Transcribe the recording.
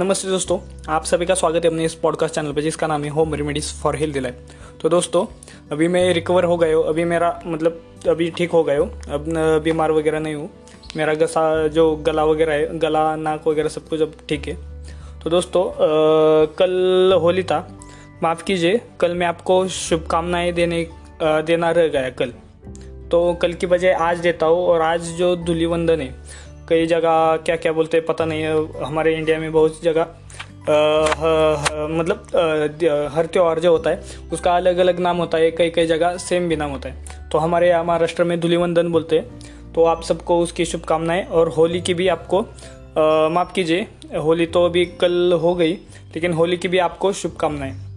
नमस्ते दोस्तों आप सभी का स्वागत है अपने इस पॉडकास्ट चैनल पर जिसका नाम है home remedies for health life तो दोस्तों अभी मैं रिकवर हो गया हूँ अभी मेरा मतलब अभी ठीक हो गया हूँ अब बीमार वगैरह नहीं हूँ। मेरा गसा जो गला वगैरह है गला नाक वगैरह सब कुछ अब ठीक है। तो दोस्तों अ, कल होली था माफ़ कीजिए कल मैं आपको शुभकामनाएँ देने अ, देना रह गया कल। तो कल की बजाय आज देता हूँ और आज जो धूलिवंदन है कई जगह क्या क्या बोलते हैं, पता नहीं है, हमारे इंडिया में बहुत जगह मतलब हर त्यौहार जो होता है, उसका अलग अलग नाम होता है कई कई जगह सेम भी नाम होता है। तो हमारे यहाँ महाराष्ट्र में धूलिवंदन बोलते हैं तो आप सबको उसकी शुभकामनाएँ, और होली की भी आपको माफ़ कीजिए, होली तो अभी कल हो गई, लेकिन होली की भी आपको शुभकामनाएँ।